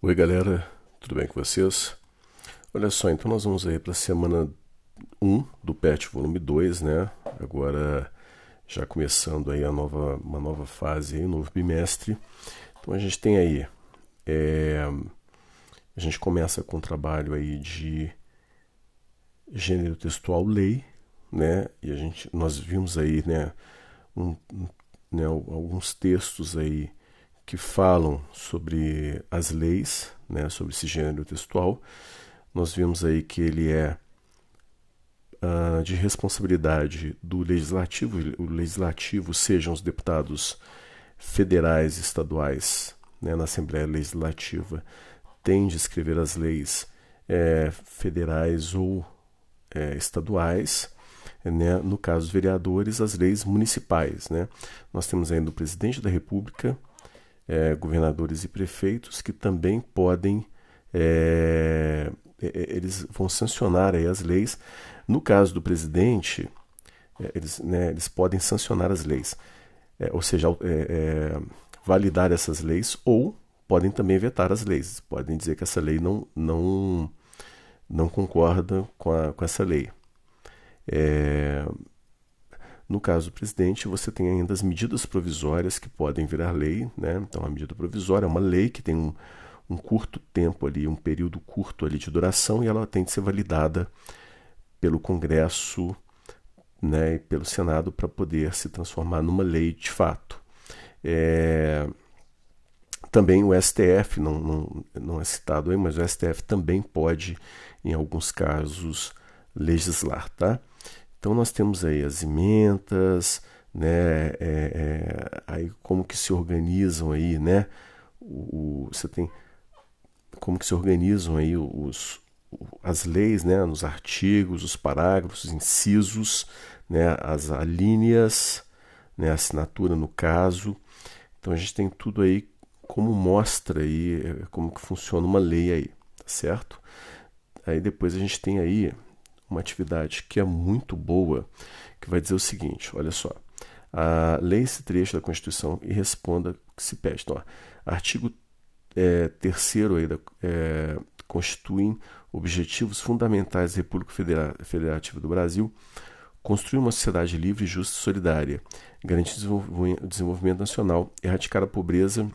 Oi galera, tudo bem com vocês? Olha só, então nós vamos aí para a semana 1 do PET volume 2, né? Agora já começando aí a nova, uma nova fase, um novo bimestre. Então a gente tem aí, é, a gente começa com um trabalho aí de gênero textual lei, né? E a gente, nós vimos aí, né, um, né alguns textos aí que falam sobre as leis, né, sobre esse gênero textual. Nós vimos aí que ele é uh, de responsabilidade do legislativo, o legislativo sejam os deputados federais estaduais né, na Assembleia Legislativa, tem de escrever as leis é, federais ou é, estaduais. Né, no caso dos vereadores, as leis municipais. Né? Nós temos ainda o presidente da República, é, governadores e prefeitos que também podem é, é, é, eles vão sancionar as leis. No caso do presidente, é, eles, né, eles podem sancionar as leis, é, ou seja, validar essas leis ou podem também vetar as leis. Podem dizer que essa lei não, não, não concorda com, a, com essa lei. No caso do presidente, você tem ainda as medidas provisórias que podem virar lei. Né? Então, a medida provisória é uma lei que tem um, um curto tempo ali, um período curto ali de duração, e ela tem de ser validada pelo Congresso né, e pelo Senado para poder se transformar numa lei de fato. É... Também o STF, não, não, não é citado aí, mas o STF também pode, em alguns casos, legislar. Tá? Então nós temos aí as emendas, né, é, é, aí como que se organizam aí, né, o, o, você tem como que se organizam aí os, as leis, né, nos artigos, os parágrafos, os incisos, né, as alíneas, né, a assinatura no caso. Então a gente tem tudo aí como mostra aí é, como que funciona uma lei aí, tá certo? Aí depois a gente tem aí uma atividade que é muito boa, que vai dizer o seguinte: olha só, leia esse trecho da Constituição e responda o que se pede. Então, ó, artigo é, terceiro aí é, constituem objetivos fundamentais da República Federativa do Brasil construir uma sociedade livre, justa e solidária, garantir o desenvolvimento nacional, erradicar a pobreza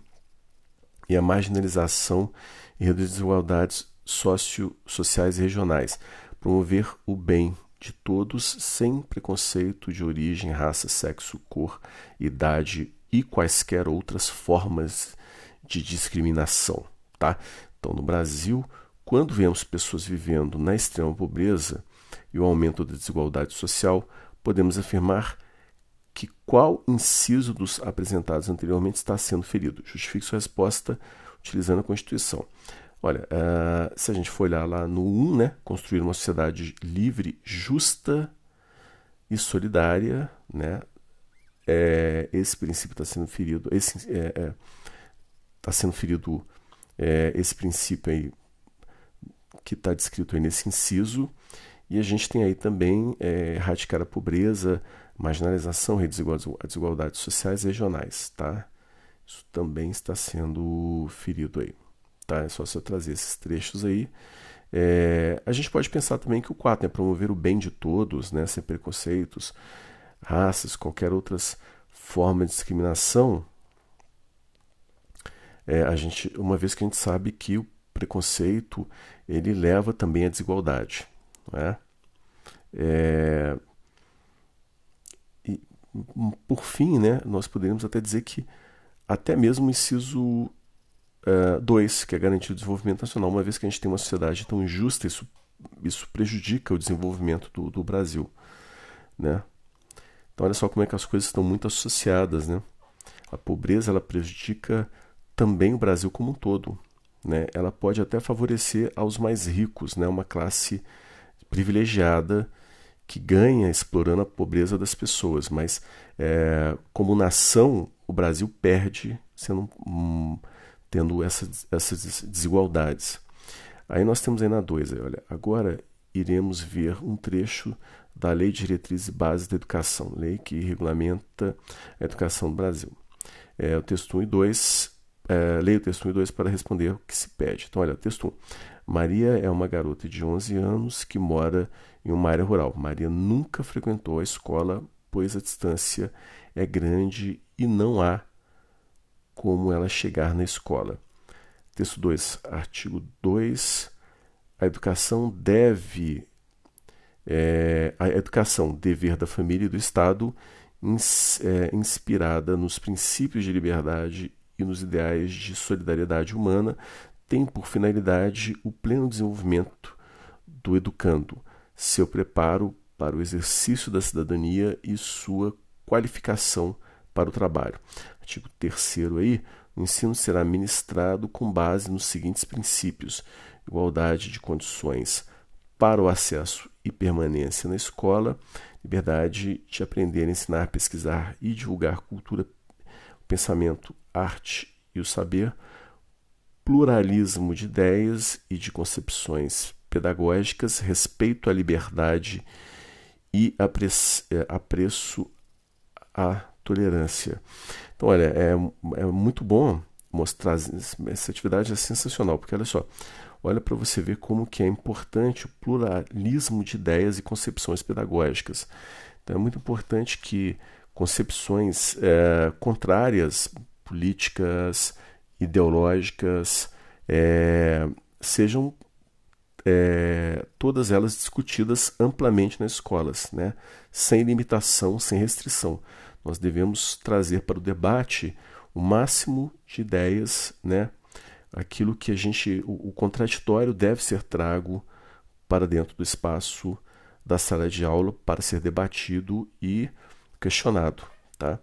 e a marginalização e reduzir desigualdades socio-sociais e regionais, promover o bem de todos sem preconceito de origem, raça, sexo, cor, idade e quaisquer outras formas de discriminação, tá? Então, no Brasil, quando vemos pessoas vivendo na extrema pobreza e o aumento da desigualdade social, podemos afirmar que qual inciso dos apresentados anteriormente está sendo ferido? Justifique sua resposta utilizando a Constituição. Olha, uh, se a gente for olhar lá no 1, né, construir uma sociedade livre, justa e solidária, né, é, esse princípio está sendo ferido, esse está é, é, tá sendo ferido é, esse princípio aí que está descrito aí nesse inciso, e a gente tem aí também é, erradicar a pobreza, marginalização, desigualdades sociais regionais, tá? Isso também está sendo ferido aí. Tá? É só se eu trazer esses trechos aí. É, a gente pode pensar também que o 4 é né, promover o bem de todos, né, sem preconceitos, raças, qualquer outras forma de discriminação. É, a gente, uma vez que a gente sabe que o preconceito ele leva também à desigualdade, é? é? e, por fim, né, nós poderíamos até dizer que até mesmo o inciso 2, uh, que é garantir o desenvolvimento nacional. Uma vez que a gente tem uma sociedade tão injusta, isso, isso prejudica o desenvolvimento do, do Brasil. Né? Então, olha só como é que as coisas estão muito associadas. Né? A pobreza ela prejudica também o Brasil como um todo. Né? Ela pode até favorecer aos mais ricos, né? uma classe privilegiada que ganha explorando a pobreza das pessoas, mas é, como nação o Brasil perde sendo um, tendo essas, desigualdades. Aí nós temos aí na 2, olha, agora iremos ver um trecho da Lei de Diretrizes e Bases da Educação, lei que regulamenta a educação no Brasil. É, o texto 1 e 2 é, leia o texto 1 e 2 para responder o que se pede. Então, olha, texto 1. Maria é uma garota de 11 anos que mora em uma área rural. Maria nunca frequentou a escola, pois a distância é grande e não há como ela chegar na escola. Texto 2, artigo 2. A educação deve. É, a educação, dever da família e do Estado, ins, é, inspirada nos princípios de liberdade e nos ideais de solidariedade humana, tem por finalidade o pleno desenvolvimento do educando, seu preparo para o exercício da cidadania e sua qualificação para o trabalho. Artigo 3 aí, o ensino será ministrado com base nos seguintes princípios: igualdade de condições para o acesso e permanência na escola, liberdade de aprender, ensinar, pesquisar e divulgar cultura, pensamento, arte e o saber, pluralismo de ideias e de concepções pedagógicas, respeito à liberdade e é, apreço à tolerância. Então, olha, é, é muito bom mostrar essa atividade é sensacional, porque olha só, olha para você ver como que é importante o pluralismo de ideias e concepções pedagógicas. Então é muito importante que concepções é, contrárias, políticas, ideológicas, é, sejam é, todas elas discutidas amplamente nas escolas, né? sem limitação, sem restrição. Nós devemos trazer para o debate o máximo de ideias, né? aquilo que a gente, o, o contraditório deve ser trago para dentro do espaço da sala de aula para ser debatido e questionado. Tá?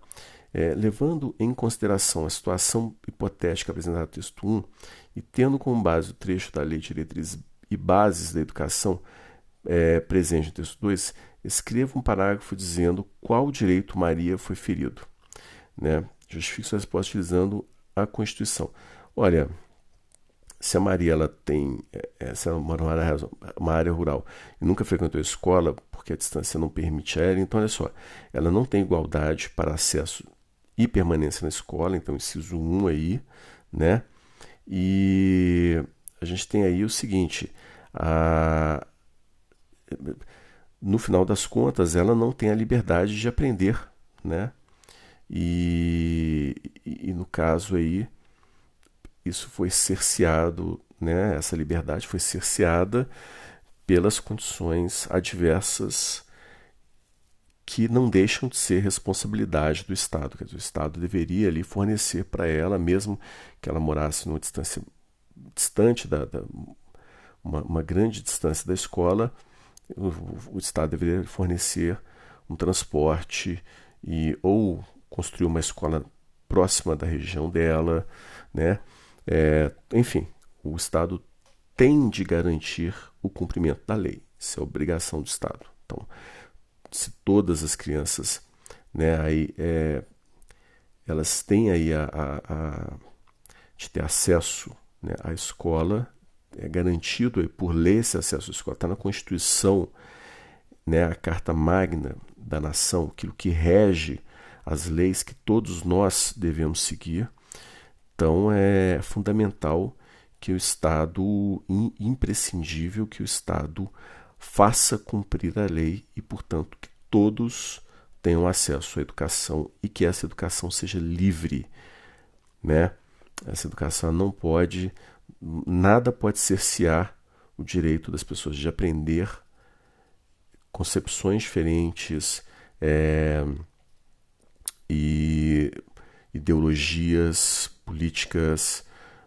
É, levando em consideração a situação hipotética apresentada no texto 1 e tendo como base o trecho da Lei de Diretrizes e Bases da Educação é, presente no texto 2, escreva um parágrafo dizendo qual direito Maria foi ferido. Né? Justifique sua resposta utilizando a Constituição. Olha, se a Maria ela tem, é, é, se ela mora numa área, uma área rural e nunca frequentou a escola, porque a distância não permite a ela, então olha só, ela não tem igualdade para acesso e permanência na escola, então inciso 1 aí, né? E a gente tem aí o seguinte, a, no final das contas, ela não tem a liberdade de aprender, né? E, e, no caso aí, isso foi cerceado, né? Essa liberdade foi cerceada pelas condições adversas que não deixam de ser responsabilidade do Estado. Quer dizer, o Estado deveria ali fornecer para ela, mesmo que ela morasse numa distância distante da, da uma, uma, grande distância da escola, o, o, Estado deveria fornecer um transporte e ou construir uma escola próxima da região dela, né? É, enfim, o Estado tem de garantir o cumprimento da lei. Isso é obrigação do Estado. Então, se todas as crianças, né, aí, é, elas têm aí a, a, a de ter acesso né, à escola, é garantido por lei esse acesso à escola, está na Constituição, né, a Carta Magna da Nação, aquilo que rege as leis que todos nós devemos seguir. Então é fundamental que o Estado, imprescindível que o Estado faça cumprir a lei e, portanto, que todos tenham acesso à educação e que essa educação seja livre, né? Essa educação não pode, nada pode cercear o direito das pessoas de aprender concepções diferentes é, e ideologias políticas.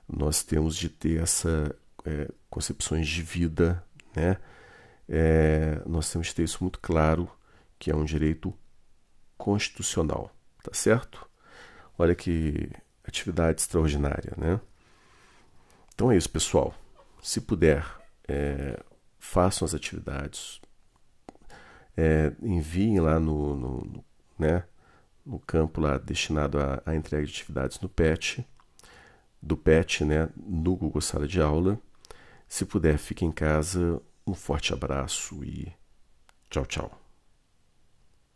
Nós temos de ter essa é, concepções de vida, né? é, nós temos que ter isso muito claro, que é um direito constitucional, tá certo? Olha que atividade extraordinária, né? Então é isso, pessoal. Se puder, é, façam as atividades, é, enviem lá no, no, no, né, no campo lá destinado à, entrega de atividades no PET, do PET, né, no Google Sala de Aula. Se puder, fique em casa um forte abraço e tchau, tchau.